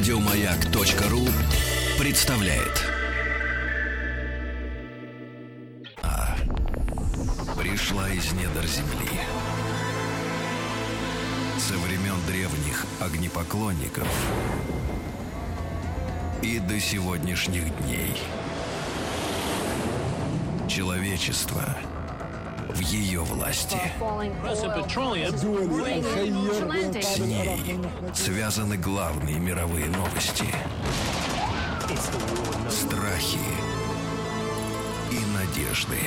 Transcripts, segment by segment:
Радиомаяк.ру представляет. А. Пришла из недр земли. Со времен древних огнепоклонников и до сегодняшних дней. Человечество в ее власти. С ней связаны главные мировые новости. Страхи и надежды.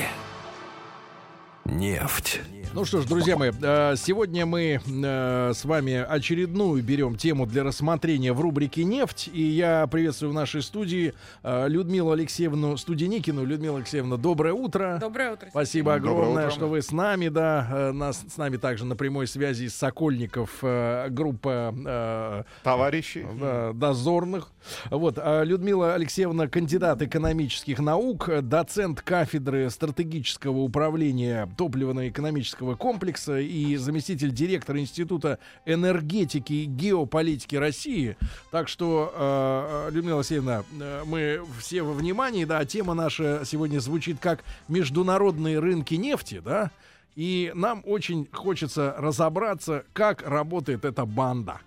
Нефть. Ну что ж, друзья мои, э, сегодня мы э, с вами очередную берем тему для рассмотрения в рубрике «Нефть». И я приветствую в нашей студии э, Людмилу Алексеевну Студеникину. Людмила Алексеевна, доброе утро. Доброе утро. Спасибо огромное, что вы с нами, да. Нас, с нами также на прямой связи из Сокольников группа... Товарищи. Да, дозорных. Вот, а Людмила Алексеевна, кандидат экономических наук, доцент кафедры стратегического управления топливно-экономического комплекса и заместитель директора Института энергетики и геополитики России. Так что, э, Людмила Алексеевна, э, мы все во внимании, да, тема наша сегодня звучит как международные рынки нефти, да, и нам очень хочется разобраться, как работает эта банда.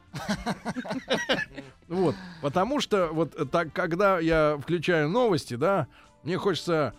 Вот, потому что вот так, когда я включаю новости, да, мне хочется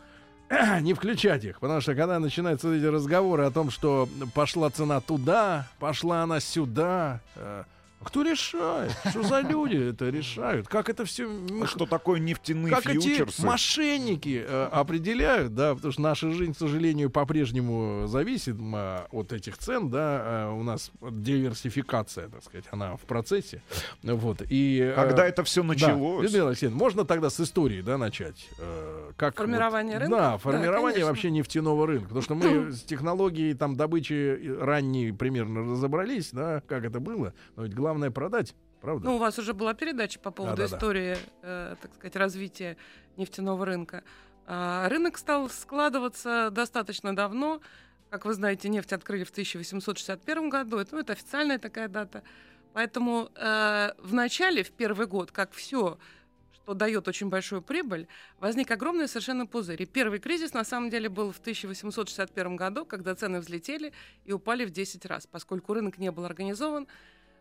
не включать их, потому что когда начинаются эти разговоры о том, что пошла цена туда, пошла она сюда, э, кто решает? Что за люди это решают? Как это все... А что такое нефтяные как фьючерсы? эти мошенники э, определяют, да, потому что наша жизнь, к сожалению, по-прежнему зависит э, от этих цен, да, э, у нас диверсификация, так сказать, она в процессе, вот, и... э, Когда это все да, началось? Людмила Алексеевна, можно тогда с истории, да, начать? Э, как Формирование вот- рынка? Да, Да, формирование конечно. вообще нефтяного рынка, потому что мы с технологией там добычи ранней примерно разобрались, да, как это было, но ведь главное продать, правда? Ну, у вас уже была передача по поводу Да-да-да. истории, э, так сказать, развития нефтяного рынка. А, рынок стал складываться достаточно давно. Как вы знаете, нефть открыли в 1861 году. Это, ну, это официальная такая дата. Поэтому э, в начале, в первый год, как все, что дает очень большую прибыль, возник огромный совершенно пузырь. И первый кризис, на самом деле, был в 1861 году, когда цены взлетели и упали в 10 раз, поскольку рынок не был организован,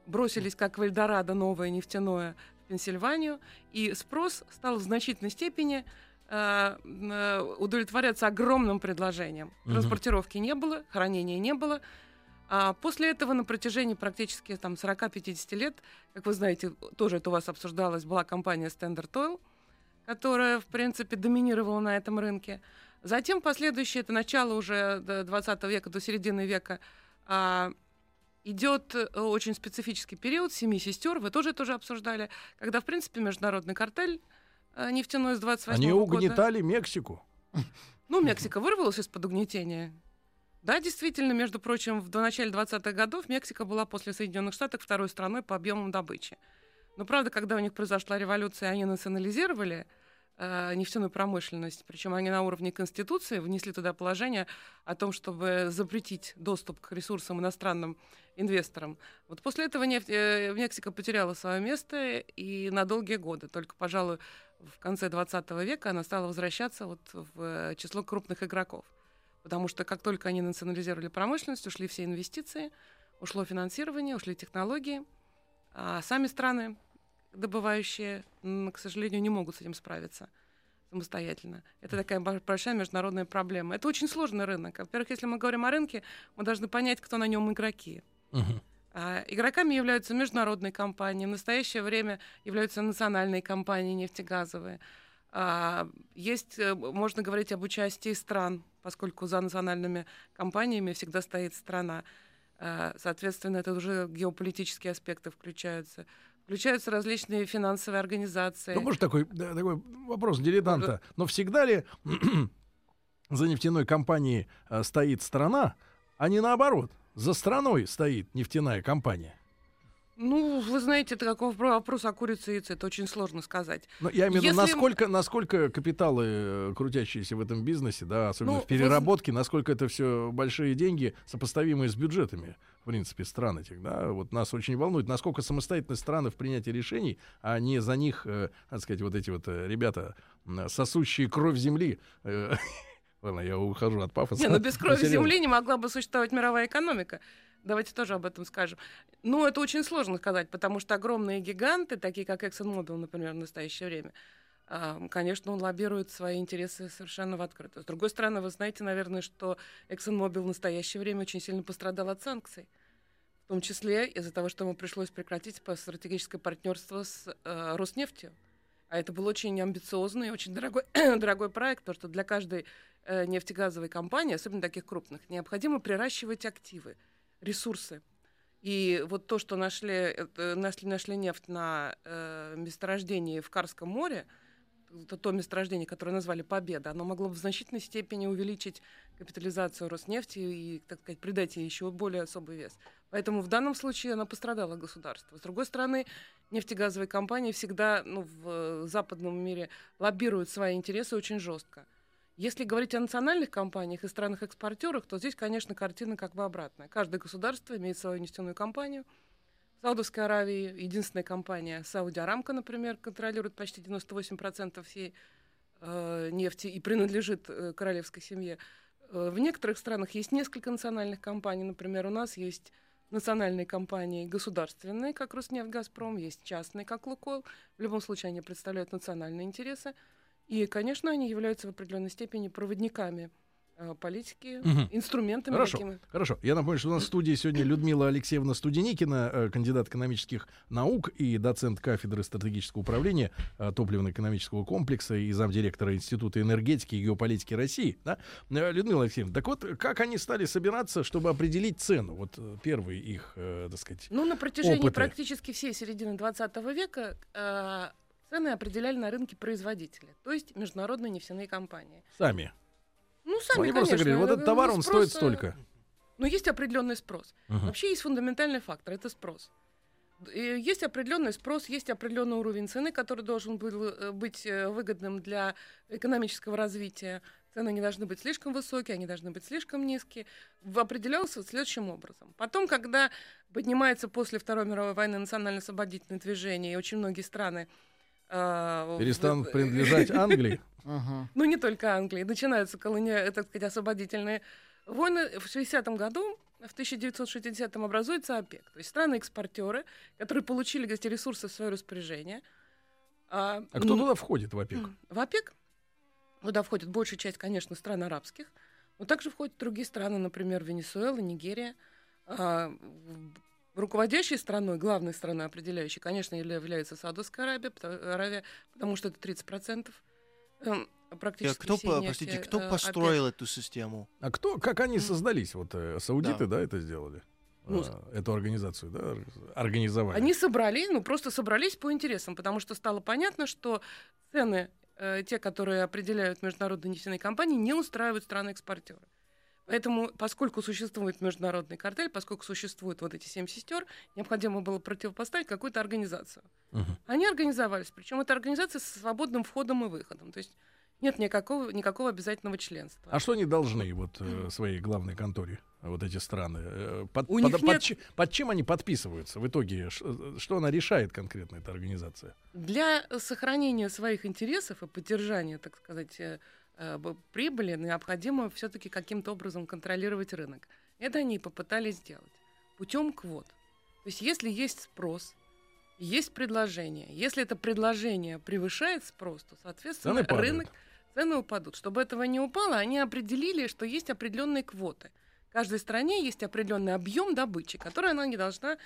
бросились как в Эльдорадо новое нефтяное в Пенсильванию, и спрос стал в значительной степени э, э, удовлетворяться огромным предложением. Транспортировки не было, хранения не было. А после этого на протяжении практически там, 40-50 лет, как вы знаете, тоже это у вас обсуждалось, была компания Standard Oil, которая, в принципе, доминировала на этом рынке. Затем последующее, это начало уже до 20 века, до середины века, а, идет э, очень специфический период семи сестер, вы тоже тоже обсуждали, когда, в принципе, международный картель э, нефтяной с 28 Они года. угнетали Мексику. Ну, Мексика вырвалась из-под угнетения. Да, действительно, между прочим, в начале 20-х годов Мексика была после Соединенных Штатов второй страной по объемам добычи. Но правда, когда у них произошла революция, они национализировали нефтяную промышленность, причем они на уровне Конституции внесли туда положение о том, чтобы запретить доступ к ресурсам иностранным инвесторам. Вот после этого нефть, э, Мексика потеряла свое место и на долгие годы. Только, пожалуй, в конце 20 века она стала возвращаться вот в э, число крупных игроков. Потому что как только они национализировали промышленность, ушли все инвестиции, ушло финансирование, ушли технологии. А сами страны, добывающие, к сожалению, не могут с этим справиться самостоятельно. Это такая бо- большая международная проблема. Это очень сложный рынок. Во-первых, если мы говорим о рынке, мы должны понять, кто на нем игроки. Мгм. А, Игроками являются международные компании, в настоящее время являются национальные компании нефтегазовые. А, Есть, э, можно говорить об участии стран, поскольку за национальными компаниями всегда стоит страна. А, Соответственно, это уже геополитические аспекты включаются. Включаются различные финансовые организации. Ну, может, такой, да, такой вопрос дилетанта. Но всегда ли за нефтяной компанией э, стоит страна, а не наоборот? За страной стоит нефтяная компания. Ну, вы знаете, это какой вопрос о курице и яйце, это очень сложно сказать. Но я имею в виду, Если- насколько, насколько капиталы, э, крутящиеся в этом бизнесе, да, особенно Ну, в переработке, насколько это все большие деньги, сопоставимые с бюджетами, в принципе, стран этих, да, вот нас очень волнует, насколько самостоятельны страны в принятии решений, а не за них, э, так сказать, вот эти вот э, ребята, сосущие кровь земли. э, Ладно, я ухожу от пафоса. Не, ну без крови земли не могла бы существовать мировая экономика. Давайте тоже об этом скажем. Ну, это очень сложно сказать, потому что огромные гиганты, такие как ExxonMobil, например, в настоящее время, конечно, он лоббирует свои интересы совершенно в открытую. С другой стороны, вы знаете, наверное, что ExxonMobil в настоящее время очень сильно пострадал от санкций. В том числе из-за того, что ему пришлось прекратить по- стратегическое партнерство с э, Роснефтью. А это был очень амбициозный, очень дорогой, дорогой проект, потому что для каждой э, нефтегазовой компании, особенно таких крупных, необходимо приращивать активы, ресурсы. И вот то, что нашли, нашли, нашли нефть на э, месторождении в Карском море, это то месторождение, которое назвали Победа, оно могло бы в значительной степени увеличить капитализацию Роснефти и, так сказать, придать ей еще более особый вес. Поэтому в данном случае она пострадала государство. С другой стороны, нефтегазовые компании всегда ну, в э, западном мире лоббируют свои интересы очень жестко. Если говорить о национальных компаниях и странах-экспортерах, то здесь, конечно, картина как бы обратная. Каждое государство имеет свою нефтяную компанию. В Саудовской Аравии единственная компания Сауди Арамка, например, контролирует почти 98% всей э, нефти и принадлежит э, королевской семье. Э, в некоторых странах есть несколько национальных компаний. Например, у нас есть национальные компании государственные, как Роснефть, Газпром, есть частные, как Лукойл. В любом случае они представляют национальные интересы. И, конечно, они являются в определенной степени проводниками э, политики, Мгм. инструментами Хорошо. такими. Хорошо. Я напомню, что у нас в студии сегодня Людмила Алексеевна Студеникина, э, кандидат экономических наук и доцент кафедры стратегического управления э, топливно-экономического комплекса и замдиректора Института энергетики и геополитики России. Да? Людмила Алексеевна, так вот, как они стали собираться, чтобы определить цену? Вот первый их, так сказать, Ну, на протяжении опыты. практически всей середины 20 века цены определяли на рынке производители, то есть международные нефтяные компании. сами. Ну, сами, Они просто конечно, говорили, вот э, этот товар, он стоит э, столько. Но есть определенный спрос. Мгм. Вообще есть фундаментальный фактор, это спрос. Есть определенный спрос, есть определенный уровень цены, который должен был э, быть выгодным для экономического развития. Цены не должны быть слишком высокие, они должны быть слишком низкие. Определялся следующим образом. Потом, когда поднимается после Второй мировой войны национально-освободительное движение, и очень многие страны Перестанут принадлежать Англии. Ну, не только Англии, начинаются колони... э, так сказать, освободительные войны. В 60-м году, в 1960-м образуется ОПЕК, то есть страны-экспортеры, которые получили эти ресурсы в свое распоряжение. А, А кто ну, туда входит в ОПЕК? В ОПЕК туда входит большая часть, конечно, стран арабских, но также входят другие страны, например, Венесуэла, Нигерия. А, Руководящей страной, главной страной определяющей, конечно, явля- является Саудовская Аравия, Аравия, потому что это 30% эм, Э, практически Кто, нефти, простите, кто э, построил эту систему? А кто, как они создались? Вот э, саудиты, Да. да, это сделали? Ну, А, эту организацию, да, организовали. Они собрались, ну просто собрались по интересам, потому что стало понятно, что цены, э, те, которые определяют международные нефтяные компании, не устраивают страны-экспортеры. Поэтому, поскольку существует международный картель, поскольку существуют вот эти семь сестер, необходимо было противопоставить какую-то организацию. Мгм. Они организовались, причем это организация со свободным входом и выходом. То есть нет никакого, никакого обязательного членства. А что они должны вот э, своей главной конторе, вот эти страны? Э, Под, У под- них под нет- ч- под чем они подписываются в итоге? Ш- Что она решает конкретно, эта организация? Для сохранения своих интересов и поддержания, так сказать, э, прибыли необходимо все-таки каким-то образом контролировать рынок. Это они и попытались сделать путем квот. То есть если есть спрос, есть предложение, если это предложение превышает спрос, то, соответственно, Цены рынок, цены упадут. Чтобы этого не упало, они определили, что есть определенные квоты. В каждой стране есть определенный объем добычи, который она не должна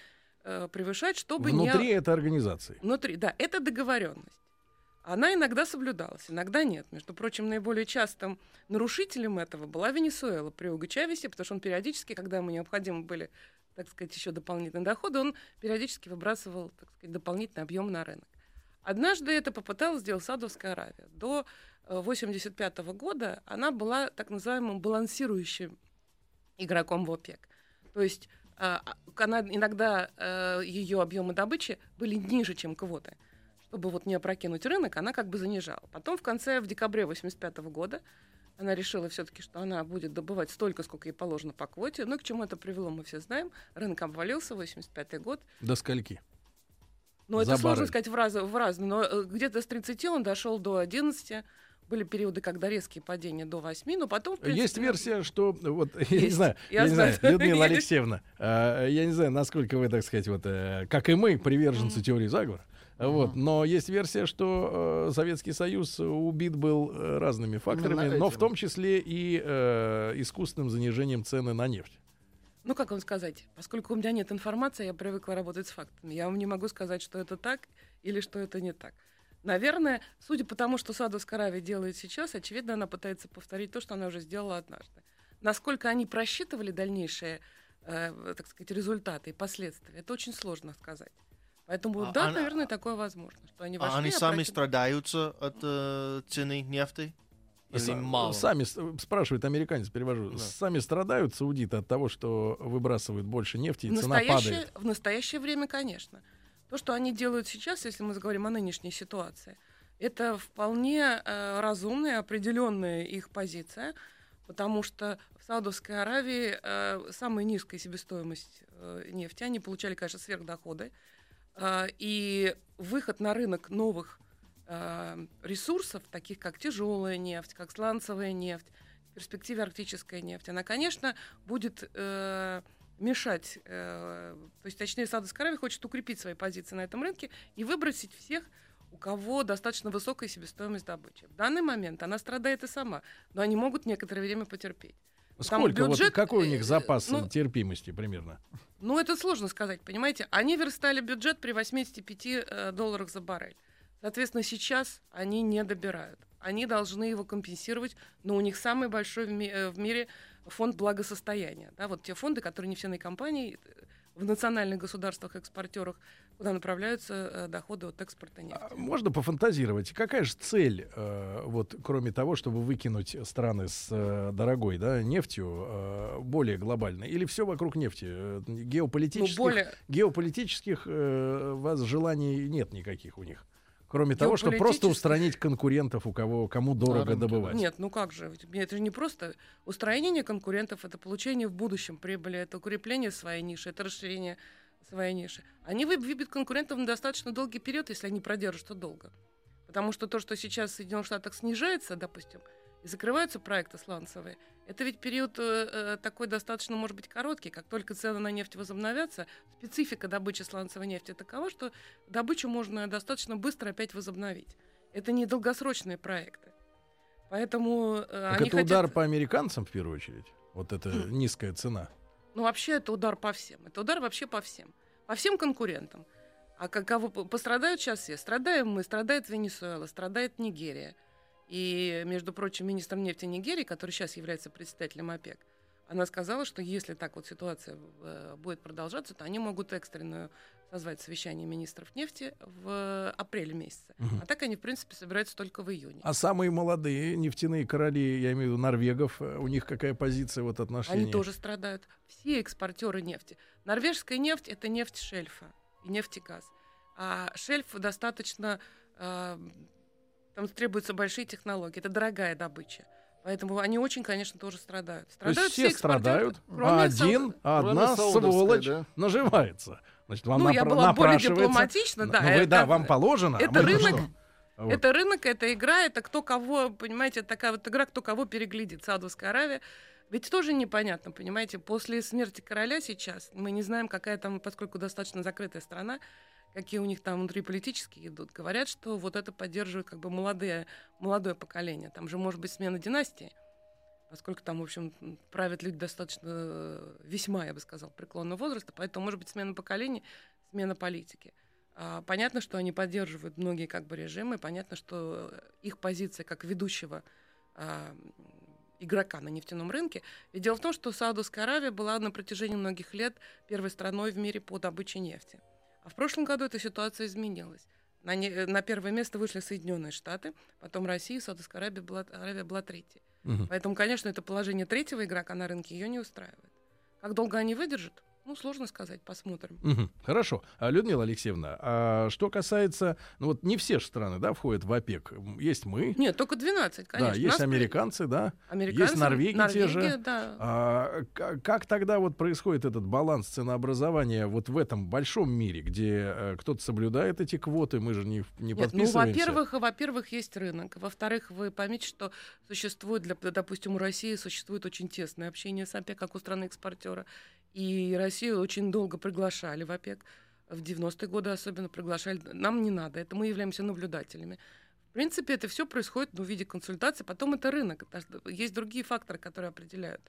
э, превышать, чтобы не... Внутри этой организации. Внутри, да, это договоренность. Она иногда соблюдалась, иногда нет. Между прочим, наиболее частым нарушителем этого была Венесуэла при Уго Чавесе, потому что он периодически, когда ему необходимы были, так сказать, еще дополнительные доходы, он периодически выбрасывал, так сказать, дополнительный объем на рынок. Однажды это попыталась сделать Саудовская Аравия. До 1985 года она была так называемым балансирующим игроком в ОПЕК. То есть а, а, она, иногда э, ее объемы добычи были ниже, чем квоты. Чтобы вот не опрокинуть рынок, она как бы занижала. Потом в конце, в декабре 85 года, она решила все-таки, что она будет добывать столько, сколько ей положено по квоте. Ну, к чему это привело, мы все знаем. Рынок обвалился, 85 год. До скольки? Ну, это За сложно баррель. сказать в, раз, в разные, но э, где-то с 30 он дошел до 11. Были периоды, когда резкие падения до 8, но потом, принципе... Есть версия, что вот я не Есть. знаю, Я я не знаю. Людмила Есть. Алексеевна, а, я не знаю, насколько вы, так сказать, вот э, как и мы, приверженцы теории заговора. Вот, но есть версия, что э, Советский Союз убит был э, разными факторами, но в том числе и э, искусственным занижением цены на нефть. Ну, как вам сказать? Поскольку у меня нет информации, я привыкла работать с фактами. Я вам не могу сказать, что это так или что это не так. Наверное, судя по тому, что Саудовская Аравия делает сейчас, очевидно, она пытается повторить то, что она уже сделала однажды. Насколько они просчитывали дальнейшие, э, так сказать, результаты и последствия, это очень сложно сказать. Поэтому, А да, она- наверное, такое возможно, что они вошли, А они сами опрокинули. страдаются от э, цены нефти? Или мало? Сами спрашивает американец, перевожу. Да. Сами страдают саудиты от того, что выбрасывают больше нефти и В цена падает. в настоящее время, конечно. То, что они делают сейчас, если мы заговорим о нынешней ситуации, это вполне э, разумная, определенная их позиция, потому что в Саудовской Аравии э, самая низкая себестоимость э, нефти, они получали, конечно, сверхдоходы, э, и выход на рынок новых э, ресурсов, таких как тяжелая нефть, как сланцевая нефть, в перспективе арктическая нефть, она, конечно, будет э, мешать, э, то есть, точнее, Саудовская Аравия хочет укрепить свои позиции на этом рынке и выбросить всех, у кого достаточно высокая себестоимость добычи. В данный момент она страдает и сама, но они могут некоторое время потерпеть. Там Сколько? Вот бюджет, какой у э, них запас ну, терпимости примерно? Ну, это сложно сказать, понимаете? Они верстали бюджет при 85 э, долларах за баррель. Соответственно, сейчас они не добирают. Они должны его компенсировать, но у них самый большой в, ми- э, в мире фонд благосостояния. Да, вот те фонды, которые нефтяные компании э, в национальных государствах-экспортерах, куда направляются э, доходы от экспорта нефти. А Можно пофантазировать, какая же цель, э, вот кроме того, чтобы выкинуть страны с э, дорогой да, нефтью, э, более глобально? Или все вокруг нефти? Э, Ну, Геополитических, более, геополитических э, вас желаний нет никаких у них. Кроме того, чтобы просто устранить конкурентов, у кого кому дорого рынке, да. добывать. Нет, ну как же? Это же не просто устранение конкурентов, это получение в будущем прибыли, это укрепление своей ниши, это расширение своей ниши. Они вы- выбьют конкурентов на достаточно долгий период, если они продержатся долго. Потому что то, что сейчас в Соединенных Штатах снижается, допустим, и закрываются проекты сланцевые, это ведь период э, э, такой достаточно, может быть, короткий. Как только цены на нефть возобновятся, специфика добычи сланцевой нефти такова, что добычу можно достаточно быстро опять возобновить. Это не долгосрочные проекты. Поэтому э, Так они это хотят... удар по американцам в первую очередь. Вот эта низкая цена. Ну, вообще, это удар по всем. Это удар вообще по всем. По всем конкурентам. А как, кого п- пострадают сейчас все? Страдаем мы, страдает Венесуэла, страдает Нигерия. И, между прочим, министр нефти Нигерии, который сейчас является председателем ОПЕК, она сказала, что если так вот ситуация э, будет продолжаться, то они могут экстренную созвать совещание министров нефти в апреле месяце. Мгм. А так они, в принципе, собираются только в июне. А самые молодые нефтяные короли, я имею в виду норвегов, э, у них какая позиция вот отношения? Они тоже страдают. Все экспортеры нефти. Норвежская нефть это нефть шельфа и нефтегаз. А шельф достаточно э, там требуются большие технологии. Это дорогая добыча. Поэтому они очень, конечно, тоже страдают. То Страдают есть все экспортеры, страдают, а один, а одна сволочь да. наживается. Значит, вам Ну, я была более дипломатична, да. Ну, вы, это- да, вам положено. а это мы-то рынок. Вот. Это рынок, это игра, это кто кого, понимаете, такая вот игра, кто кого переглядит. Саудовская Аравия. Ведь тоже непонятно, понимаете, после смерти короля сейчас мы не знаем, какая там, поскольку достаточно закрытая страна, какие у них там внутриполитические идут. Говорят, что вот это поддерживает как бы молодые, молодое поколение. Там же может быть смена династии, поскольку там, в общем, правят люди достаточно э, весьма, я бы сказал, преклонного возраста, поэтому может быть смена поколений, смена политики. А, Понятно, что они поддерживают многие как бы режимы, понятно, что их позиция как ведущего а, игрока на нефтяном рынке. Ведь дело в том, что Саудовская Аравия была на протяжении многих лет первой страной в мире по добыче нефти. А в прошлом году эта ситуация изменилась. На, не- э, на первое место вышли Соединенные Штаты, потом Россия, Саудовская Аравия была, Аравия была третьей. Мгм. Поэтому, конечно, это положение третьего игрока на рынке ее не устраивает. Как долго они выдержат? Ну, сложно сказать, посмотрим. Мгм. Хорошо. А, Людмила Алексеевна, а что касается... Ну вот не все ж страны, да, входят в ОПЕК. Есть мы, Нет, только 12, конечно. да, есть Нас американцы, да. Американцы, есть Норвегия те же. Норвегия, да. А, как тогда вот происходит этот баланс ценообразования вот в этом большом мире, где э, кто-то соблюдает эти квоты, мы же не, не Нет, ну, подписываемся? во-первых, во-первых, есть рынок. Во-вторых, вы поймите, что существует, для, допустим, у России существует очень тесное общение с ОПЕК, как у страны-экспортера. И Россию очень долго приглашали в ОПЕК. В 90-е годы особенно приглашали. Нам не надо, это мы являемся наблюдателями. В принципе, это все происходит ну, в виде консультации. Потом это рынок. Есть другие факторы, которые определяют.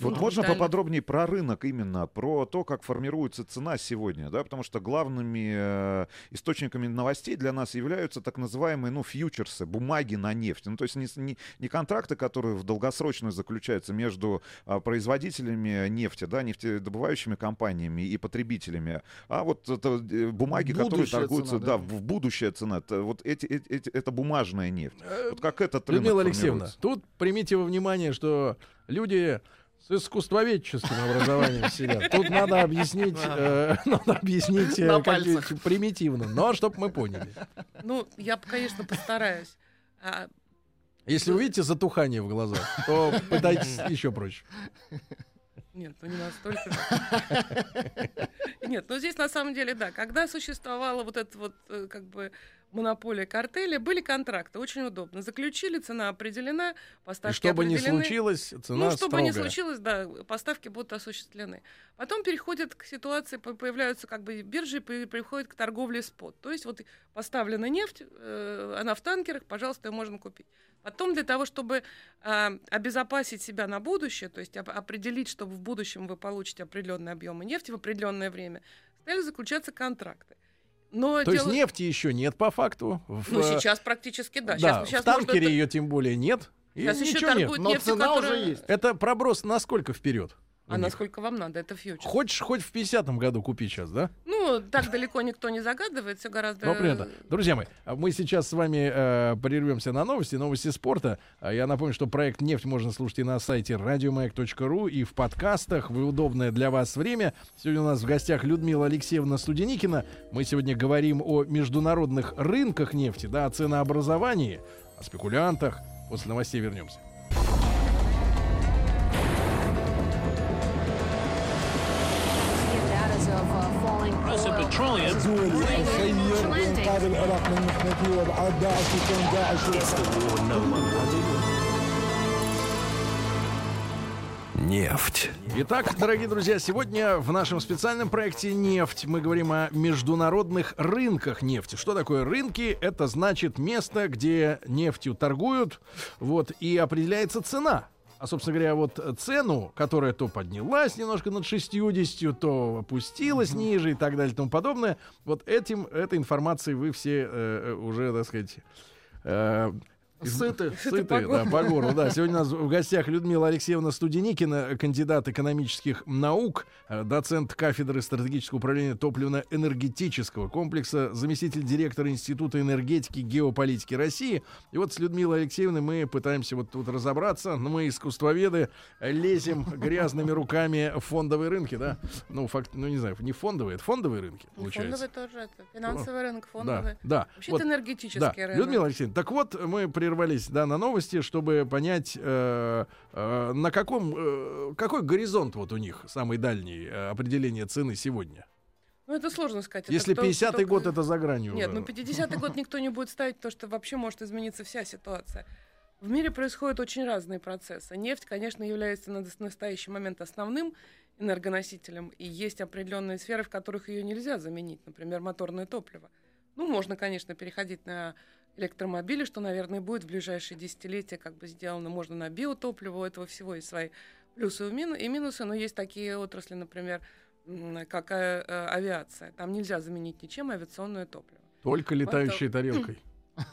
Вот можно поподробнее про рынок именно, про то, как формируется цена сегодня, да, потому что главными э, источниками новостей для нас являются так называемые, ну, фьючерсы, бумаги на нефть. Ну, то есть не, не, не контракты, которые в долгосрочную заключаются между а, производителями нефти, да, нефтедобывающими компаниями и потребителями, а вот это э, бумаги, которые Будущая торгуются, цена, да, да. в будущая цена. Это, вот эти, эти, эти- это бумажная нефть. Э, Вот как этот рынок Людмила Алексеевна, тут примите во внимание, что люди с искусствоведческим образованием сидят. Тут надо объяснить, э, надо объяснить э, как примитивно, но чтобы мы поняли. Ну, я, конечно, постараюсь. А, Если увидите затухание в глазах, то пытайтесь еще проще. Нет, ну не настолько. Нет, ну здесь на самом деле, да, когда существовала вот эта вот э, как бы монополия картеля, были контракты, очень удобно. Заключили, цена определена, И поставки что бы ни случилось, цена ну, что бы ни случилось, да, поставки будут осуществлены. Потом переходит к ситуации, по- появляются как бы биржи, при- приходит к торговле спот. То есть вот поставлена нефть, э, она в танкерах, пожалуйста, ее можно купить. Потом для того, чтобы а, обезопасить себя на будущее, то есть оп- определить, чтобы в будущем вы получите определенные объемы нефти в определенное время, стали заключаться контракты. Но То есть дело- нефти еще нет по факту. В, ну, э, сейчас практически да. да, Сейчас, в сейчас можно танкере это- ее тем более нет. И Сейчас еще ничего нет. торгуют Но нефтью, цена которая- уже есть. Это проброс насколько вперед? А них? насколько вам надо? Это фьючер. Хочешь хоть в 50-м году купить сейчас, да? Ну, так далеко никто не загадывает, все гораздо... Ну, принято. Друзья мои, а мы сейчас с вами э, прервемся на новости, новости спорта. А Я напомню, что проект «Нефть» можно слушать и на сайте радиомаяк.ру, и в подкастах в удобное для вас время. Сегодня у нас в гостях Людмила Алексеевна Студеникина. Мы сегодня говорим о международных рынках нефти, да, о ценообразовании, о спекулянтах. После новостей вернемся. Нефть. Итак, дорогие друзья, сегодня в нашем специальном проекте «Нефть» мы говорим о международных рынках нефти. Что такое рынки? Это значит место, где нефтью торгуют, вот, и определяется цена. А, собственно говоря, вот цену, которая то поднялась немножко над 60, то опустилась ниже и так далее и тому подобное, вот этим, этой информацией вы все э, э, уже, так сказать, э, Сыты. Сыты, да, по горлу, да. Сегодня у нас в гостях Людмила Алексеевна Студеникина, кандидат экономических наук, э, доцент кафедры стратегического управления топливно-энергетического комплекса, заместитель директора Института энергетики и геополитики России. И вот с Людмилой Алексеевной мы пытаемся вот тут разобраться. Но мы, искусствоведы, лезем грязными руками в фондовые рынки, да? Ну, факт, ну, не знаю, не фондовые, это фондовые рынки, Ну, получается. Фондовый тоже, это финансовый рынок, Да, фондовый. да. Вообще Вот. это энергетический Да, рынок. Людмила Алексеевна, так вот, мы прервались да, на новости, чтобы понять, э, э, на каком, э, какой горизонт вот у них самый дальний э, определение цены сегодня. Ну, это сложно сказать. Если кто- 50-й кто- год это за гранью. Нет, уже. ну 50-й год никто не будет ставить, то, что вообще может измениться вся ситуация. В мире происходят очень разные процессы. Нефть, конечно, является на настоящий момент основным энергоносителем, и есть определенные сферы, в которых ее нельзя заменить, например, моторное топливо. Ну, можно, конечно, переходить на электромобили, что, наверное, будет в ближайшие десятилетия как бы сделано. Можно на биотопливо, у этого всего есть свои плюсы и мину- и минусы, но есть такие отрасли, например, как э, э, авиация. Там нельзя заменить ничем авиационное топливо. Только летающей тарелкой.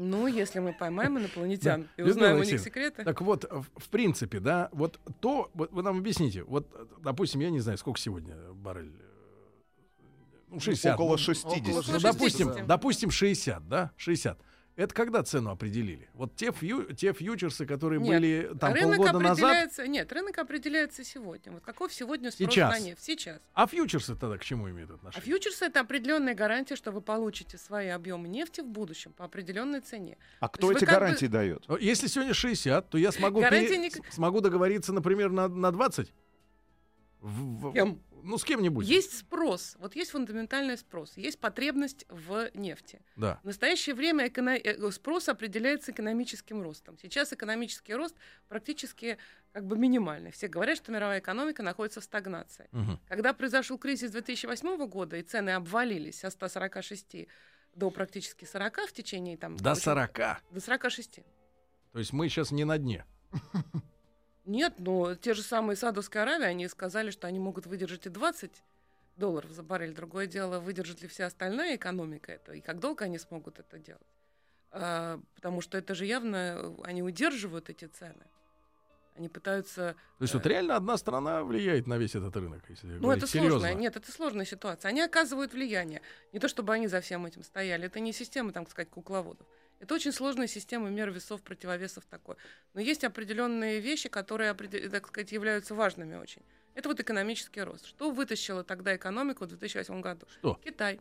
Ну, если мы поймаем инопланетян и Людмила узнаем у них секреты. Так вот, в, в принципе, да, вот то, вот вы нам объясните, вот, допустим, я не знаю, сколько сегодня баррель. э, Ну, 60. Около ну, 60. около Ну, Около допустим, 60. допустим, 60, да, 60. Это когда цену определили? Вот те, фью, те фьючерсы, которые Нет, были там рынок полгода назад, определяется, нет, рынок определяется сегодня. Вот каков сегодня спрос Сейчас. на нефть? Сейчас. а фьючерсы тогда к чему имеют А отношение? фьючерсы это определенная гарантия, что вы получите свои объемы нефти в будущем по определенной цене. А кто эти как бы- гарантии дает? Если сегодня 60, то я смогу, пере- не- смогу договориться, например, на, на 20? В- в- Кем? Ну, с кем-нибудь. Есть спрос, вот есть фундаментальный спрос, есть потребность в нефти. Да. В настоящее время эконо- э, спрос определяется экономическим ростом. Сейчас экономический рост практически как бы минимальный. Все говорят, что мировая экономика находится в стагнации. Мгм. Когда произошел кризис 2008 года и цены обвалились со 146 до практически 40 в течение там... До очень- 40. До 46. То есть мы сейчас не на дне. Нет, но те же самые Саудовская Аравия, они сказали, что они могут выдержать и 20 долларов за баррель. Другое дело, выдержит ли вся остальная экономика это, и как долго они смогут это делать. А, потому что это же явно, э, они удерживают эти цены. Они пытаются... То есть вот реально одна страна влияет на весь этот рынок, если Ну, говорить это серьезно. сложная, нет, это сложная ситуация. Они оказывают влияние. Не то, чтобы они за всем этим стояли. Это не система, там, так сказать, кукловодов. Это очень сложная система мер весов, противовесов такой. Но есть определенные вещи, которые, определ- так сказать, являются важными очень. Это вот экономический рост. Что вытащило тогда экономику в 2008 году? Что? Китай.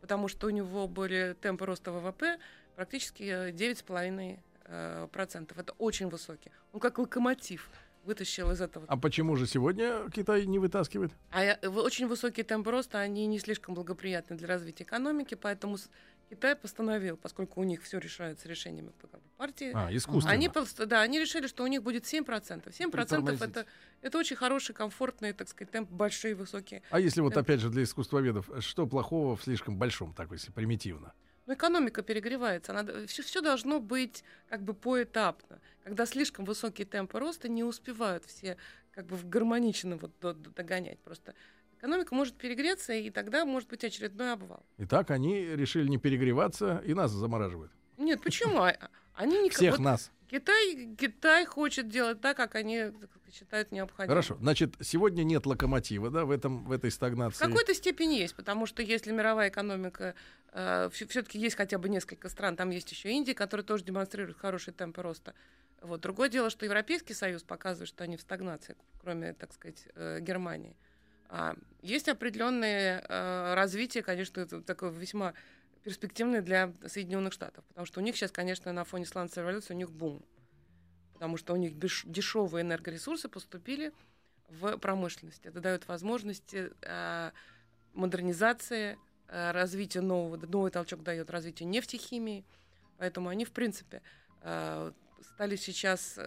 Потому что у него были темпы роста ВВП практически э, 9,5%. э, процентов. Это очень высокий. Он как локомотив вытащил из этого А почему же сегодня Китай не вытаскивает? а очень высокие темпы роста, они не слишком благоприятны для развития экономики, поэтому Китай постановил, поскольку у них все решается решениями партии, А, искусственно. они, да, они решили, что у них будет 7%. 7% это, это очень хороший, комфортный, так сказать, темп, большие, высокие. А если вот Это- опять же для искусствоведов, что плохого в слишком большом, так если примитивно? Но экономика перегревается, все, все должно быть как бы поэтапно. Когда слишком высокие темпы роста, не успевают все как бы в гармонично вот до- до- догонять. Просто экономика может перегреться, и тогда может быть очередной обвал. Итак, они решили не перегреваться и нас замораживают. Нет, почему? А- Они не Всех вот нас. Китай, Китай хочет делать так, как они считают необходимым. Хорошо. Значит, сегодня нет локомотива, да, в этом в этой В стагнации. какой-то степени есть, потому что если мировая экономика, все-таки есть хотя бы несколько стран, там есть еще Индия, которая тоже демонстрирует хорошие темпы роста. Вот. Другое дело, что Европейский Союз показывает, что они в стагнации, кроме, так сказать, э, Германии. А есть определенное э, развитие, конечно, такое весьма перспективное для Соединенных Штатов, потому что у них сейчас, конечно, на фоне сланцевой революции у них бум, потому что у них дешевые энергоресурсы поступили в промышленность. Это дает возможности э, модернизации, э, развития нового, новый толчок дает развитию нефтехимии, поэтому они, в принципе, стали сейчас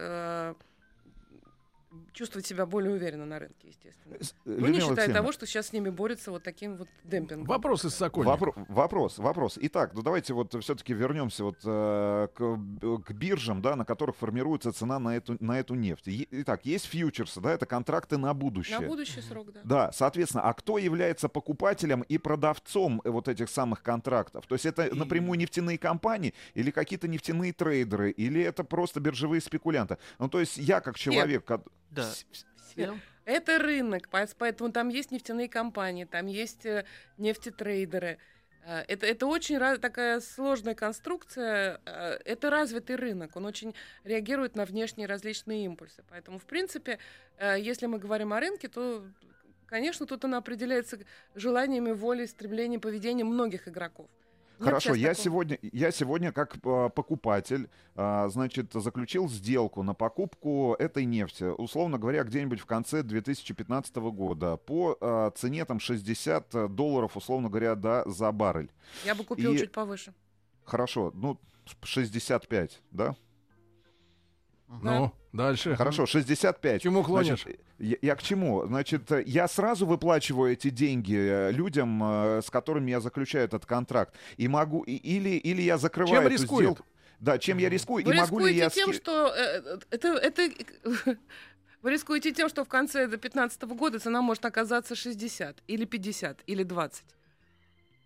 чувствовать себя более уверенно на рынке, естественно. С- Ну, не Людмила считая Алексеевна, того, что сейчас с ними борется вот таким вот демпингом. Вопрос из Сокольника. Вопро- вопрос, вопрос. Итак, ну давайте вот все-таки вернемся вот э, к, к биржам, да, на которых формируется цена на эту, на эту нефть. Итак, есть фьючерсы, да, это контракты на будущее. На будущий срок, да. Да, соответственно, а кто является покупателем и продавцом э, вот этих самых контрактов? То есть это напрямую нефтяные компании или какие-то нефтяные трейдеры, или это просто биржевые спекулянты? Ну, то есть я как человек... ко- Да. с- Все. Это рынок, поэтому там есть нефтяные компании, там есть э, нефтетрейдеры. Э, Это, это очень такая сложная конструкция. э, Это развитый рынок, он очень реагирует на внешние различные импульсы. Поэтому, в принципе, э, если мы говорим о рынке, то, конечно, тут он определяется желаниями, волей, стремлением, поведением многих игроков. Нет Хорошо, я такого. сегодня, я сегодня как э, покупатель, а, значит, заключил сделку на покупку этой нефти, условно говоря, где-нибудь в конце 2015 года по э, цене там 60 долларов, условно говоря, да, за баррель. Я бы купил и- чуть повыше. Хорошо, ну 65, да? Ну, дальше. Хорошо, 65. К чему клонишь? Значит, я, я к чему? Значит, я сразу выплачиваю эти деньги э, людям, э, с которыми я заключаю этот контракт, и могу и- или или я закрываю Чем эту рискует? сделку. Да, чем я рискую, Вы и могу ли рискуете я тем, что э, это, это вы рискуете тем, что в конце 2015 года цена может оказаться 60 или 50 или 20.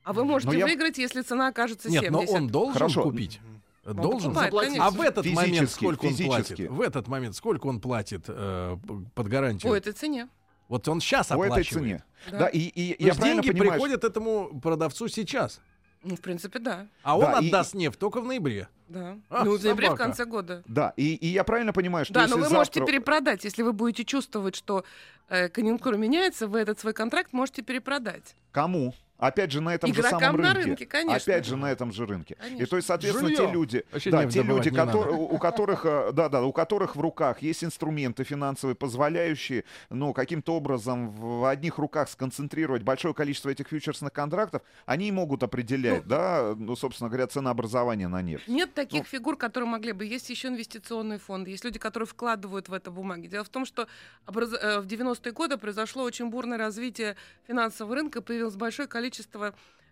А вы можете я- выиграть, если цена окажется Нет, 70. но он должен Хорошо. купить. Должен. конечно. А в этот момент Физически, сколько он платит? физически. В этот момент сколько он платит э, под гарантию? По этой цене. Вот он сейчас по этой оплачивает. цене? Да. Да, и, и То я деньги понимаю, приходят этому продавцу сейчас. Ну, в принципе, да. А он Да, и- отдаст нефть только в ноябре. Да. А, ну, в ноябре в собака. конце года. Да, и, и я правильно понимаю, что Да, если но вы завтра... можете перепродать. Если вы будете чувствовать, что э, конъюнктура меняется, вы этот свой контракт можете перепродать. Кому? Опять же на этом же Игрокам самом на рынке. рынке, конечно. Опять же на этом же рынке. И Конечно. то есть, соответственно, Жилье. те люди, Вообще да, те люди, которые, у которых, э, да, да, у которых в руках есть инструменты финансовые, позволяющие, ну, каким-то образом в одних руках сконцентрировать большое количество этих фьючерсных контрактов, они и могут определять, да, ну, собственно говоря, ценообразование на нефть. Нет таких фигур, которые могли бы. Есть еще инвестиционные фонды, есть люди, которые вкладывают в это бумаги. Дело в том, что э, в 90-е годы произошло очень бурное развитие финансового рынка, появилось большое количество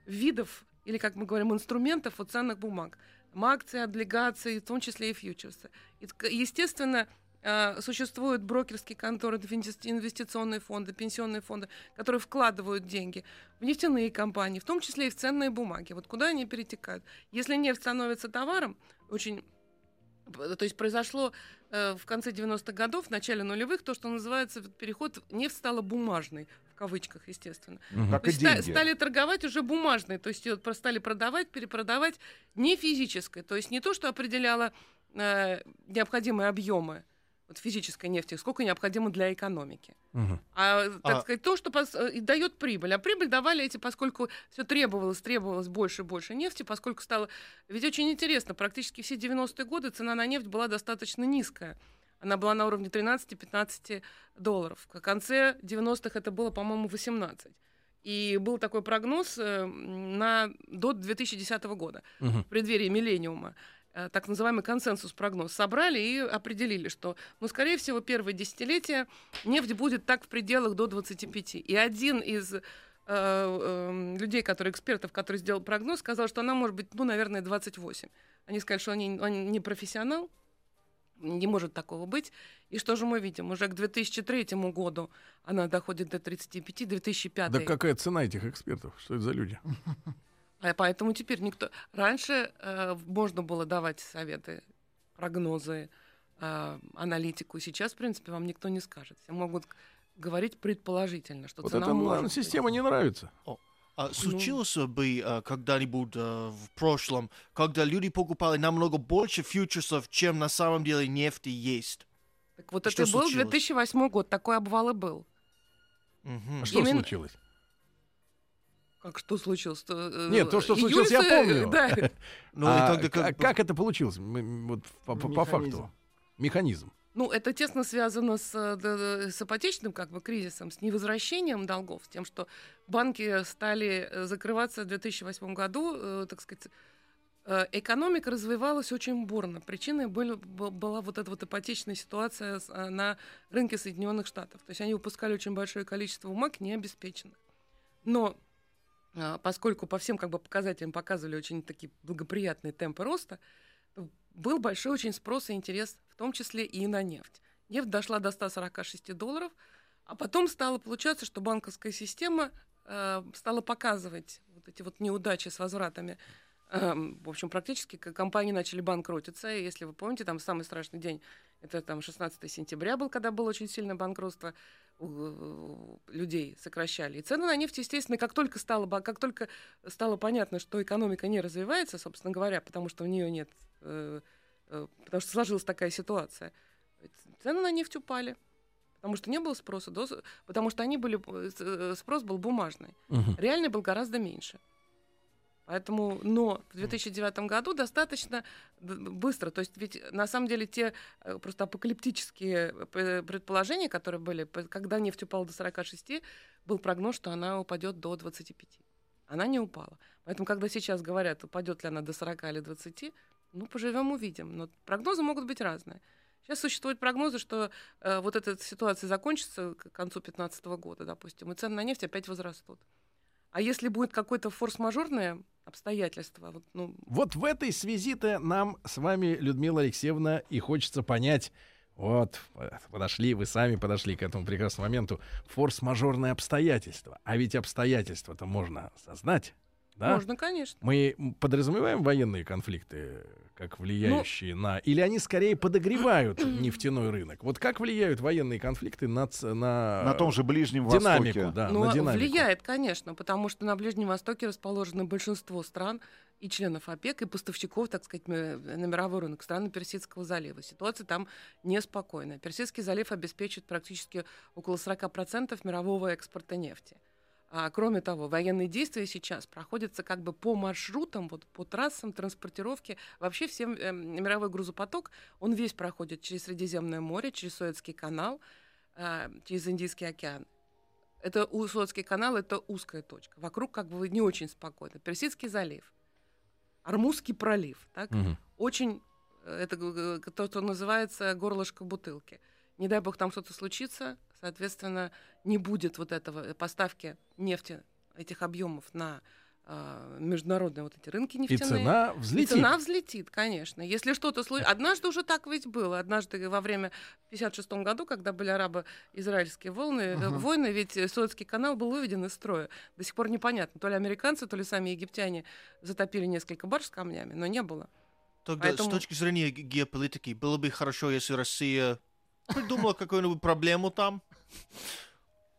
видов, или, как мы говорим, инструментов вот ценных бумаг. Акции, облигации, в том числе и фьючерсы. И, естественно, э, существуют брокерские конторы, инвести- инвестиционные фонды, пенсионные фонды, которые вкладывают деньги в нефтяные компании, в том числе и в ценные бумаги. Вот куда они перетекают? Если нефть становится товаром, очень П- то есть произошло э, в конце 90-х годов, в начале нулевых, то, что называется переход, нефть стала бумажной, кавычках, естественно. Как То и есть деньги. стали торговать уже бумажной, то есть ее стали продавать, перепродавать не физической, то есть не то, что определяло э, необходимые объемы вот физической нефти, сколько необходимо для экономики. Мгм. А, так А- сказать, то, что пос- э, и дает прибыль. А прибыль давали эти, поскольку все требовалось, требовалось больше и больше нефти, поскольку стало... Ведь очень интересно, практически все 90-е годы цена на нефть была достаточно низкая. Она была на уровне 13-15 долларов. В конце 90-х это было, по-моему, 18. И был такой прогноз э, на, до 2010 года, Мгм. в преддверии миллениума э, так называемый консенсус-прогноз собрали и определили, что, ну, скорее всего, первые десятилетия нефть будет так в пределах до 25. И один из э, э, людей, которые экспертов, который сделал прогноз, сказал, что она может быть, ну, наверное, 28. Они сказали, что они, он не профессионал, не может такого быть. И что же мы видим? Уже к 2003 году она доходит до 35, 2005. Да какая цена этих экспертов? Что это за люди? А поэтому теперь никто... Раньше э, можно было давать советы, прогнозы, э, аналитику. Сейчас, в принципе, вам никто не скажет. Все могут говорить предположительно, что Вот цена эта может нам быть. система не нравится. А случилось бы а, когда-нибудь а, в прошлом, когда люди покупали намного больше фьючерсов, чем на самом деле нефти есть? Так вот Что это и был случилось? 2008 год, такой обвал и был. Мгм. А что Именно- случилось? Как что случилось? Э, Нет, то, что июль случилось, я с- помню. Да. Ну, А тогда как как это получилось? Вот по, факту. Механизм. Ну, это тесно связано с, э, д- с ипотечным как бы, кризисом, с невозвращением долгов, с тем, что банки стали э, закрываться в 2008 году, э, так сказать, э, экономика развивалась очень бурно. Причиной были- была вот эта вот ипотечная ситуация э, на рынке Соединенных Штатов. То есть они выпускали очень большое количество бумаг необеспеченных. Но а, поскольку по всем как бы показателям показывали очень такие благоприятные темпы роста, был большой очень спрос и интерес, том числе и на нефть. Нефть дошла до 146 долларов, а потом стало получаться, что банковская система э, стала показывать вот эти вот неудачи с возвратами. Эм, в общем, практически компании начали банкротиться. И если вы помните, там самый страшный день, это там 16 сентября был, когда было очень сильное банкротство у- у людей сокращали. И цены на нефть, естественно, как только стало, как только стало понятно, что экономика не развивается, собственно говоря, потому что в нее нет, э, потому что сложилась такая ситуация, цены на нефть упали. Потому что не было спроса, до- потому что они были, э, э, спрос был бумажный. Мгм. Реальный был гораздо меньше. Поэтому, но в 2009 году достаточно быстро. То есть ведь на самом деле те э, просто апокалиптические э, предположения, которые были, когда нефть упала до 46, был прогноз, что она упадет до 25. Она не упала. Поэтому, когда сейчас говорят, упадет ли она до 40 или 20, ну, поживем, увидим. Но прогнозы могут быть разные. Сейчас существуют прогнозы, что э, вот эта ситуация закончится к концу 2015 года, допустим, и цены на нефть опять возрастут. А если будет какое-то форс-мажорное обстоятельство, вот, ну, Вот в этой связи-то нам с вами, Людмила Алексеевна, и хочется понять, вот, подошли, вы сами подошли к этому прекрасному моменту, форс-мажорные обстоятельства. А ведь обстоятельства-то можно сознать, Да? Можно, конечно. Мы подразумеваем военные конфликты как влияющие на... Или они скорее подогревают нефтяной рынок? Вот как влияют военные конфликты на, на, На том же Ближнем динамику? Востоке. Да, Ну, на динамику. влияет, конечно, потому что на Ближнем Востоке расположено большинство стран и членов ОПЕК, и поставщиков, так сказать, м- на мировой рынок страны Персидского залива. Ситуация там неспокойная. Персидский залив обеспечивает практически около 40% мирового экспорта нефти. А, кроме того, военные действия сейчас проходятся как бы по маршрутам, вот по трассам транспортировки. Вообще всем эм, мировой грузопоток, он весь проходит через Средиземное море, через Суэцкий канал, а, через Индийский океан. Это Суэцкий канал, это узкая точка. Вокруг как бы не очень спокойно. Персидский залив, Армузский пролив, так? Мгм. Очень, э, это г- то, что называется горлышко бутылки. Не дай бог там что-то случится, соответственно, не будет вот этого э, поставки нефти, этих объемов на а, международные вот эти рынки И нефтяные. цена И взлетит. цена взлетит, конечно. Если что-то случится... Однажды уже так ведь было. Однажды во время... В 56 году, когда были арабо-израильские волны, э, войны, ведь э, Суэцкий канал был выведен из строя. До сих пор непонятно, то ли американцы, то ли сами египтяне затопили несколько барж с камнями, но не было. Тогда Поэтому- с точки зрения ге- геополитики было бы хорошо, если Россия придумала какую-нибудь проблему там,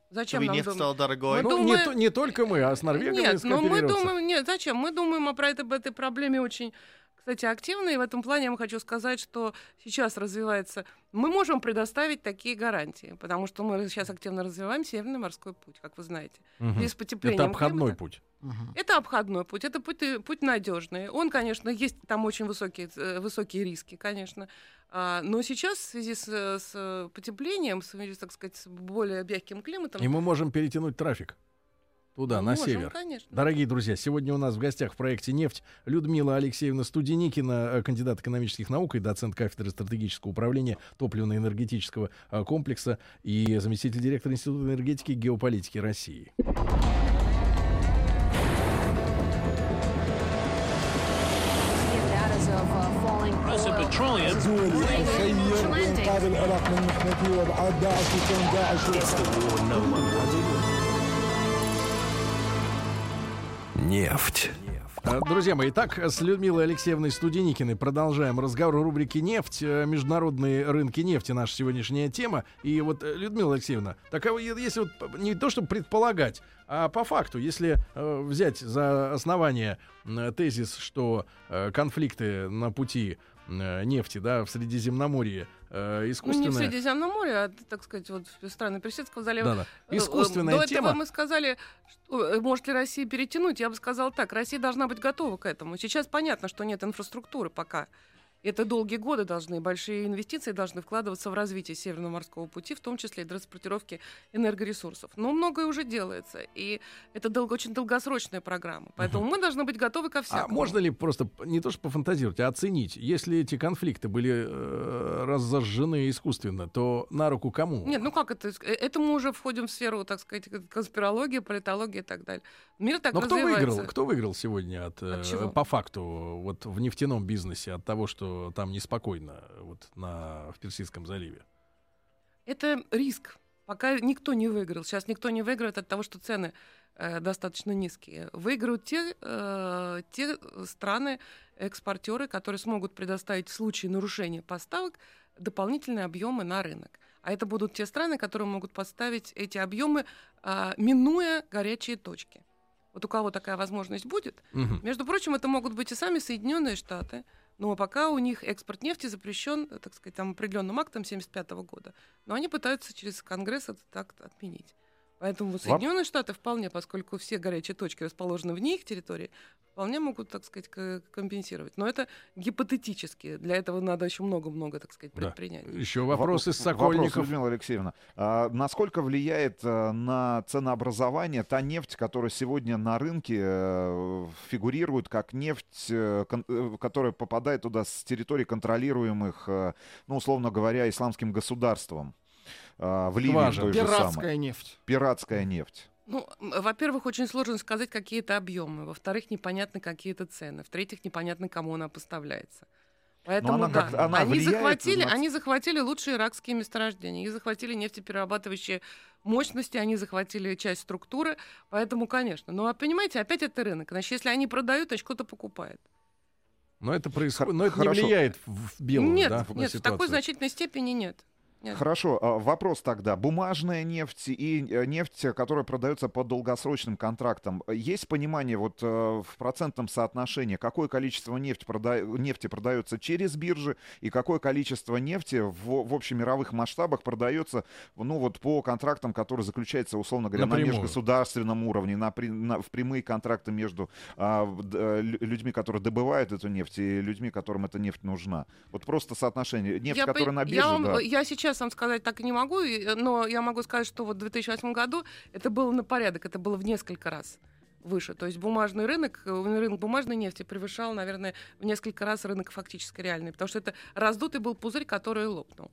Зачем чтобы нам нефть стала дорогой. Мы Ну, не, думаем- то- не только мы, а с норвегами Нет, но мы думаем, нет, зачем? Мы думаем о про это, об этой проблеме очень, кстати, активно, и в этом плане я вам хочу сказать, что сейчас развивается... Мы можем предоставить такие гарантии, потому что мы сейчас активно развиваем Северный морской путь, как вы знаете. Мгм. И с потеплением Это обходной климата- путь. Это обходной путь, это путь, э, путь надежный. Он, конечно, есть там очень высокие, э, высокие риски, конечно. А, но сейчас в связи с, э, с потеплением, в связи, так сказать, с более мягким климатом... И мы можем перетянуть трафик Туда, Мы на можем, север. Конечно. Дорогие друзья, сегодня у нас в гостях в проекте «Нефть» Людмила Алексеевна Студеникина, э, кандидат экономических наук и доцент кафедры стратегического управления топливно-энергетического э, комплекса и заместитель директора Института энергетики и геополитики России. Russian Нефть. Э, Друзья мои, итак, с Людмилой Алексеевной Студеникиной продолжаем разговор в рубрике «Нефть». Э, Международные рынки нефти — наша сегодняшняя тема. И вот, э, Людмила Алексеевна, так а если вот не то, чтобы предполагать, а по факту, если взять за основание тезис, что конфликты на пути нефти, да, в Средиземноморье э, Ну, не в искусственная... Средиземном море, а, так сказать, вот в страны Персидского залива. Да-да. Э, э, Искусственная До тема. этого мы сказали, что, э, может ли Россия перетянуть. Я бы сказала так, Россия должна быть готова к этому. Сейчас понятно, что нет инфраструктуры пока. Это долгие годы должны, большие инвестиции должны вкладываться в развитие Северного морского пути, в том числе и транспортировки энергоресурсов. Но многое уже делается, и это долго, очень долгосрочная программа. Поэтому мы должны быть готовы ко А всякому. можно ли просто не то что пофантазировать, а оценить, если эти конфликты были э, разожжены искусственно, то на руку кому? Нет, ну как это? Э, Это мы уже входим в сферу, так сказать, конспирологии, политологии и так далее. Мир так Но кто развивается. выиграл? Кто выиграл сегодня от, э, От чего? по факту вот в нефтяном бизнесе от того, что там неспокойно вот на в Персидском заливе? Это риск. Пока никто не выиграл. Сейчас никто не выиграет от того, что цены э, достаточно низкие. Выиграют те, э, те страны, экспортеры, которые смогут предоставить в случае нарушения поставок дополнительные объемы на рынок. А это будут те страны, которые могут поставить эти объемы, а, минуя горячие точки. Вот у кого такая возможность будет, Мгм. между прочим, это могут быть и сами Соединенные Штаты, но пока у них экспорт нефти запрещен, э, так сказать, там определенным актом 1975 года. Но они пытаются через Конгресс этот акт отменить. Поэтому Соединенные Штаты вполне, поскольку все горячие точки расположены вне их территории, вполне могут, так сказать, к- компенсировать. Но это гипотетически. Для этого надо еще много-много, так сказать, Да. предпринять. Еще вопрос из Вопрос, Сокольников. Людмила Алексеевна. А, насколько влияет э, на ценообразование та нефть, которая сегодня на рынке э, фигурирует как нефть, э, кон- э, которая попадает туда с территорий контролируемых, э, ну, условно говоря, исламским государством? Э, В Ливии Скважин. Пиратская нефть. Пиратская нефть. Ну, во-первых, очень сложно сказать какие-то объемы. Во-вторых, непонятны какие-то цены. В-третьих, непонятно, кому она поставляется. Поэтому она да, как- она они влияет захватили, на- они захватили лучшие иракские месторождения, их захватили нефтеперерабатывающие мощности, они захватили часть структуры, поэтому, конечно. Но а понимаете, опять это рынок. Значит, если они продают, значит, кто-то покупает. Но это происходит, но это не хорошо. влияет в, в белую, нет, да, на нет, в такой ситуацию. значительной степени нет. Нет. Хорошо, а, вопрос тогда. Бумажная нефть и э, нефть, которая продается по долгосрочным контрактам. Есть понимание вот э, в процентном соотношении, какое количество нефти, прода- нефти продается через биржи и какое количество нефти в, в общемировых масштабах продается ну, вот по контрактам, которые заключаются, условно говоря, на Напрямую. межгосударственном уровне, на, при- на- в прямые контракты между а, э, лю- людьми, которые добывают эту нефть, и людьми, которым эта нефть нужна. Вот просто соотношение. Нефть, Я, которая пон- на бирже, я, вам- да. я сейчас вам сказать так и не могу, э, но я могу сказать, что вот в 2008 году это было на порядок, это было в несколько раз выше. То есть бумажный рынок, э, рынок бумажной нефти превышал, наверное, в несколько раз рынок фактически реальный, потому что это раздутый был пузырь, который лопнул.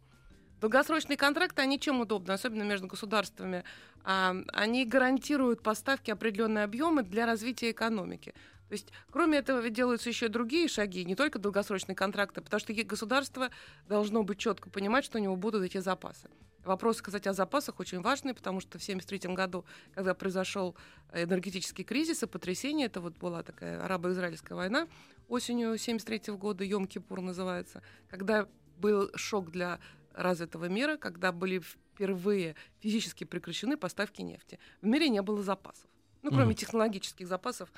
Долгосрочные контракты, они чем удобны, особенно между государствами? А, они гарантируют поставки определенные объемы для развития экономики. То есть, кроме этого, ведь делаются еще другие шаги, не только долгосрочные контракты, потому что государство должно быть четко понимать, что у него будут эти запасы. Вопрос, кстати, о запасах очень важный, потому что в 1973 году, когда произошел энергетический кризис и потрясение, это вот была такая арабо-израильская война осенью 1973 года, Йом-Кипур называется, когда был шок для развитого мира, когда были впервые физически прекращены поставки нефти. В мире не было запасов, ну, кроме Мгм. технологических запасов.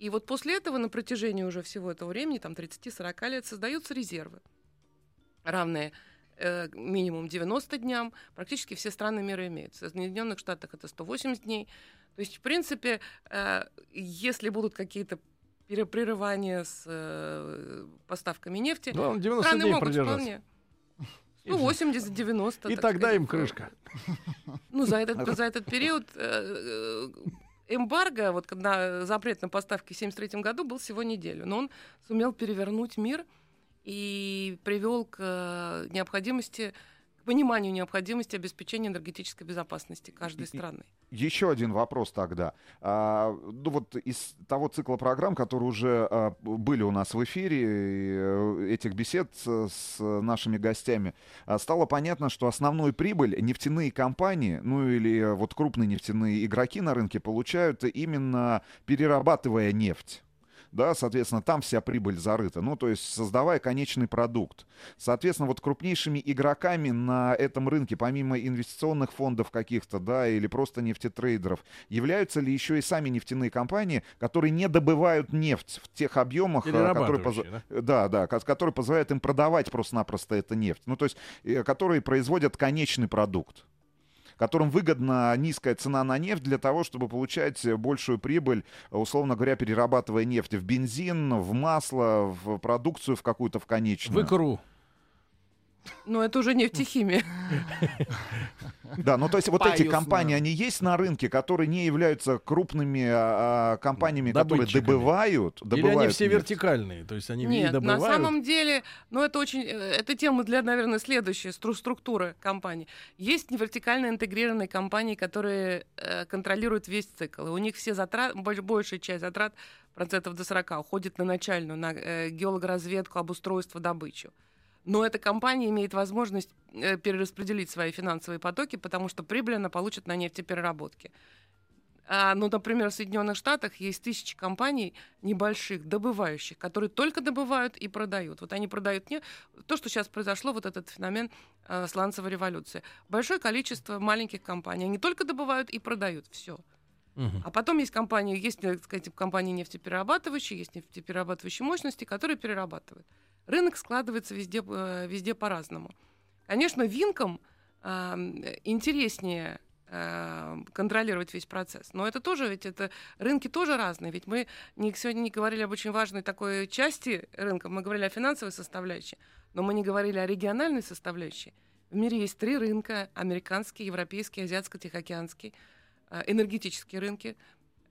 И вот после этого на протяжении уже всего этого времени, там 30-40 лет, создаются резервы, равные э, минимум 90 дням. Практически все страны мира имеют. В Соединенных Штатах это 180 дней. То есть, в принципе, э, если будут какие-то перепрерывания с э, поставками нефти, Главное, 90 страны дней могут вполне. Ну, 80-90. И так тогда сказать. им крышка. Ну, за этот, за этот период э, э, эмбарго, вот когда запрет на поставки в 1973 году был всего неделю, но он сумел перевернуть мир и привел к э, необходимости, пониманию необходимости обеспечения энергетической безопасности каждой страны. Еще один вопрос тогда. А, ну вот из того цикла программ, которые уже а, были у нас в эфире, э, этих бесед с, с нашими гостями, а, стало понятно, что основную прибыль нефтяные компании, ну или вот крупные нефтяные игроки на рынке получают именно перерабатывая нефть. Да, соответственно, там вся прибыль зарыта. Ну, то есть создавая конечный продукт. Соответственно, вот крупнейшими игроками на этом рынке, помимо инвестиционных фондов каких-то, да, или просто нефтетрейдеров, являются ли еще и сами нефтяные компании, которые не добывают нефть в тех объемах, э, которые, Перерабатывающие, да, да, ко- которые позволяют им продавать просто-напросто эту нефть. Ну, то есть, э, которые производят конечный продукт которым выгодна низкая цена на нефть для того, чтобы получать большую прибыль, условно говоря, перерабатывая нефть в бензин, в масло, в продукцию в какую-то в конечную. В икру. Но это уже нефтехимия. Да, ну то есть вот эти компании, они есть на рынке, которые не являются крупными а, а, компаниями, которые добывают, Или добывают они все вертикальные, то есть они и Нет, на добывают. самом деле, ну это очень, э, это тема для, наверное, следующей стру- структуры компании. Есть невертикально интегрированные компании, которые э, контролируют весь цикл, и у них все затраты, большая часть затрат, процентов до 40, уходит на начальную, на э, геологоразведку, обустройство, добычу. Но эта компания имеет возможность э, перераспределить свои финансовые потоки, потому что прибыль она получит на нефтепереработке. А, ну, например, в Соединенных Штатах есть тысячи компаний небольших, добывающих, которые только добывают и продают. Вот они продают не то, что сейчас произошло, вот этот феномен э, сланцевой революции. Большое количество маленьких компаний. Они только добывают и продают все. А потом есть компании, есть, так сказать, компании нефтеперерабатывающие, есть нефтеперерабатывающие мощности, которые перерабатывают. Рынок складывается везде, э, везде по-разному. Конечно, винкам а, интереснее а, контролировать весь процесс. Но это тоже, ведь это рынки тоже разные. Ведь мы не, сегодня не говорили об очень важной такой части рынка, мы говорили о финансовой составляющей, но мы не говорили о региональной составляющей. В мире есть три рынка: американский, европейский, азиатско-тихоокеанский, энергетические рынки,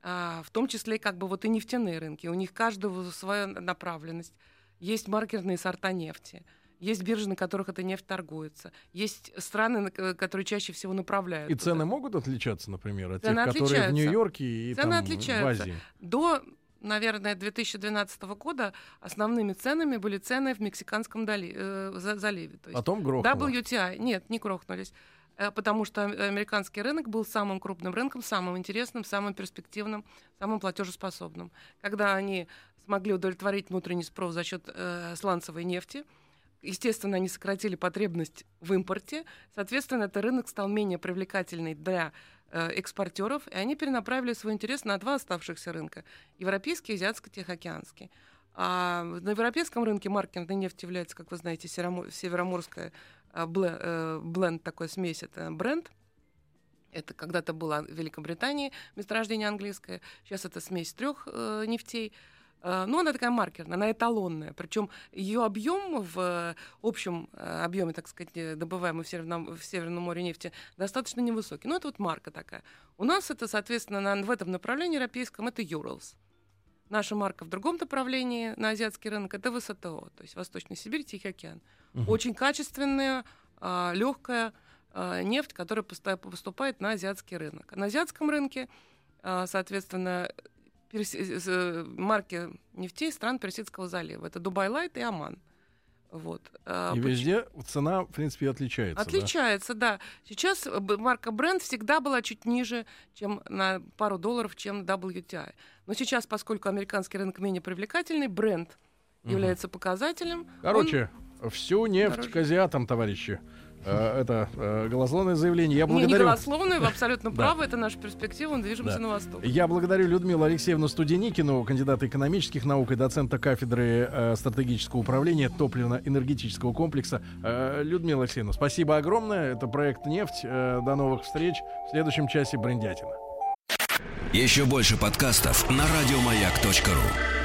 а, в том числе как бы вот и нефтяные рынки. У них каждого своя направленность. Есть маркерные сорта нефти. Есть биржи, на которых эта нефть торгуется. Есть страны, которые чаще всего направляют. И туда. цены могут отличаться, например, от Цены тех, которые в отличаются. Нью-Йорке и Цены там, отличаются. в Азии. До наверное, 2012 года основными ценами были цены в Мексиканском доли- э, за- заливе. То есть Потом грохнуло. WTI, нет, не грохнулись, потому что ам- американский рынок был самым крупным рынком, самым интересным, самым перспективным, самым платежеспособным. Когда они смогли удовлетворить внутренний спрос за счет э, сланцевой нефти, естественно, они сократили потребность в импорте, соответственно, этот рынок стал менее привлекательный для э, экспортеров, и они перенаправили свой интерес на два оставшихся рынка – европейский и азиатско-тихоокеанский. А на европейском рынке маркерной нефть является, как вы знаете, североморская э, бленд такой смесь, это бренд. Это когда-то было в Великобритании месторождение английское, сейчас это смесь трех э, нефтей. Э, Но она такая маркерная, она эталонная. Причем ее объем в э, общем э, объеме, так сказать, э, добываемой в Северном, в Северном море нефти достаточно невысокий. Но это вот марка такая. У нас это, соответственно, на- в этом направлении европейском это Urals. Наша марка в другом направлении на азиатский рынок это ВСТО, то есть Восточная Сибирь, Тихий океан. Очень качественная, легкая нефть, которая поступает на азиатский рынок. На азиатском рынке, а, соответственно, перси- э, марки нефтей стран Персидского залива. Это Дубай Лайт и Оман. Вот. А, И везде цена, в принципе, отличается. да? Отличается, да. Сейчас э, марка бренд всегда была чуть ниже, чем на пару долларов, чем WTI. Но сейчас, поскольку американский рынок менее привлекательный, бренд является показателем. Короче, всю нефть дороже. к азиатам, товарищи. Э, Это э, голословное заявление. Я Он, не, не благодарю. голословный, вы абсолютно правы, это наша перспектива, мы движемся Да. на восток. Я благодарю Людмилу Алексеевну Студеникину, кандидата экономических наук и доцента кафедры э, стратегического управления топливно-энергетического комплекса. Э, Людмила Алексеевна, спасибо огромное. Это проект «Нефть». Э, до новых встреч в следующем часе Брендятина. Еще больше подкастов на радиомаяк.ру.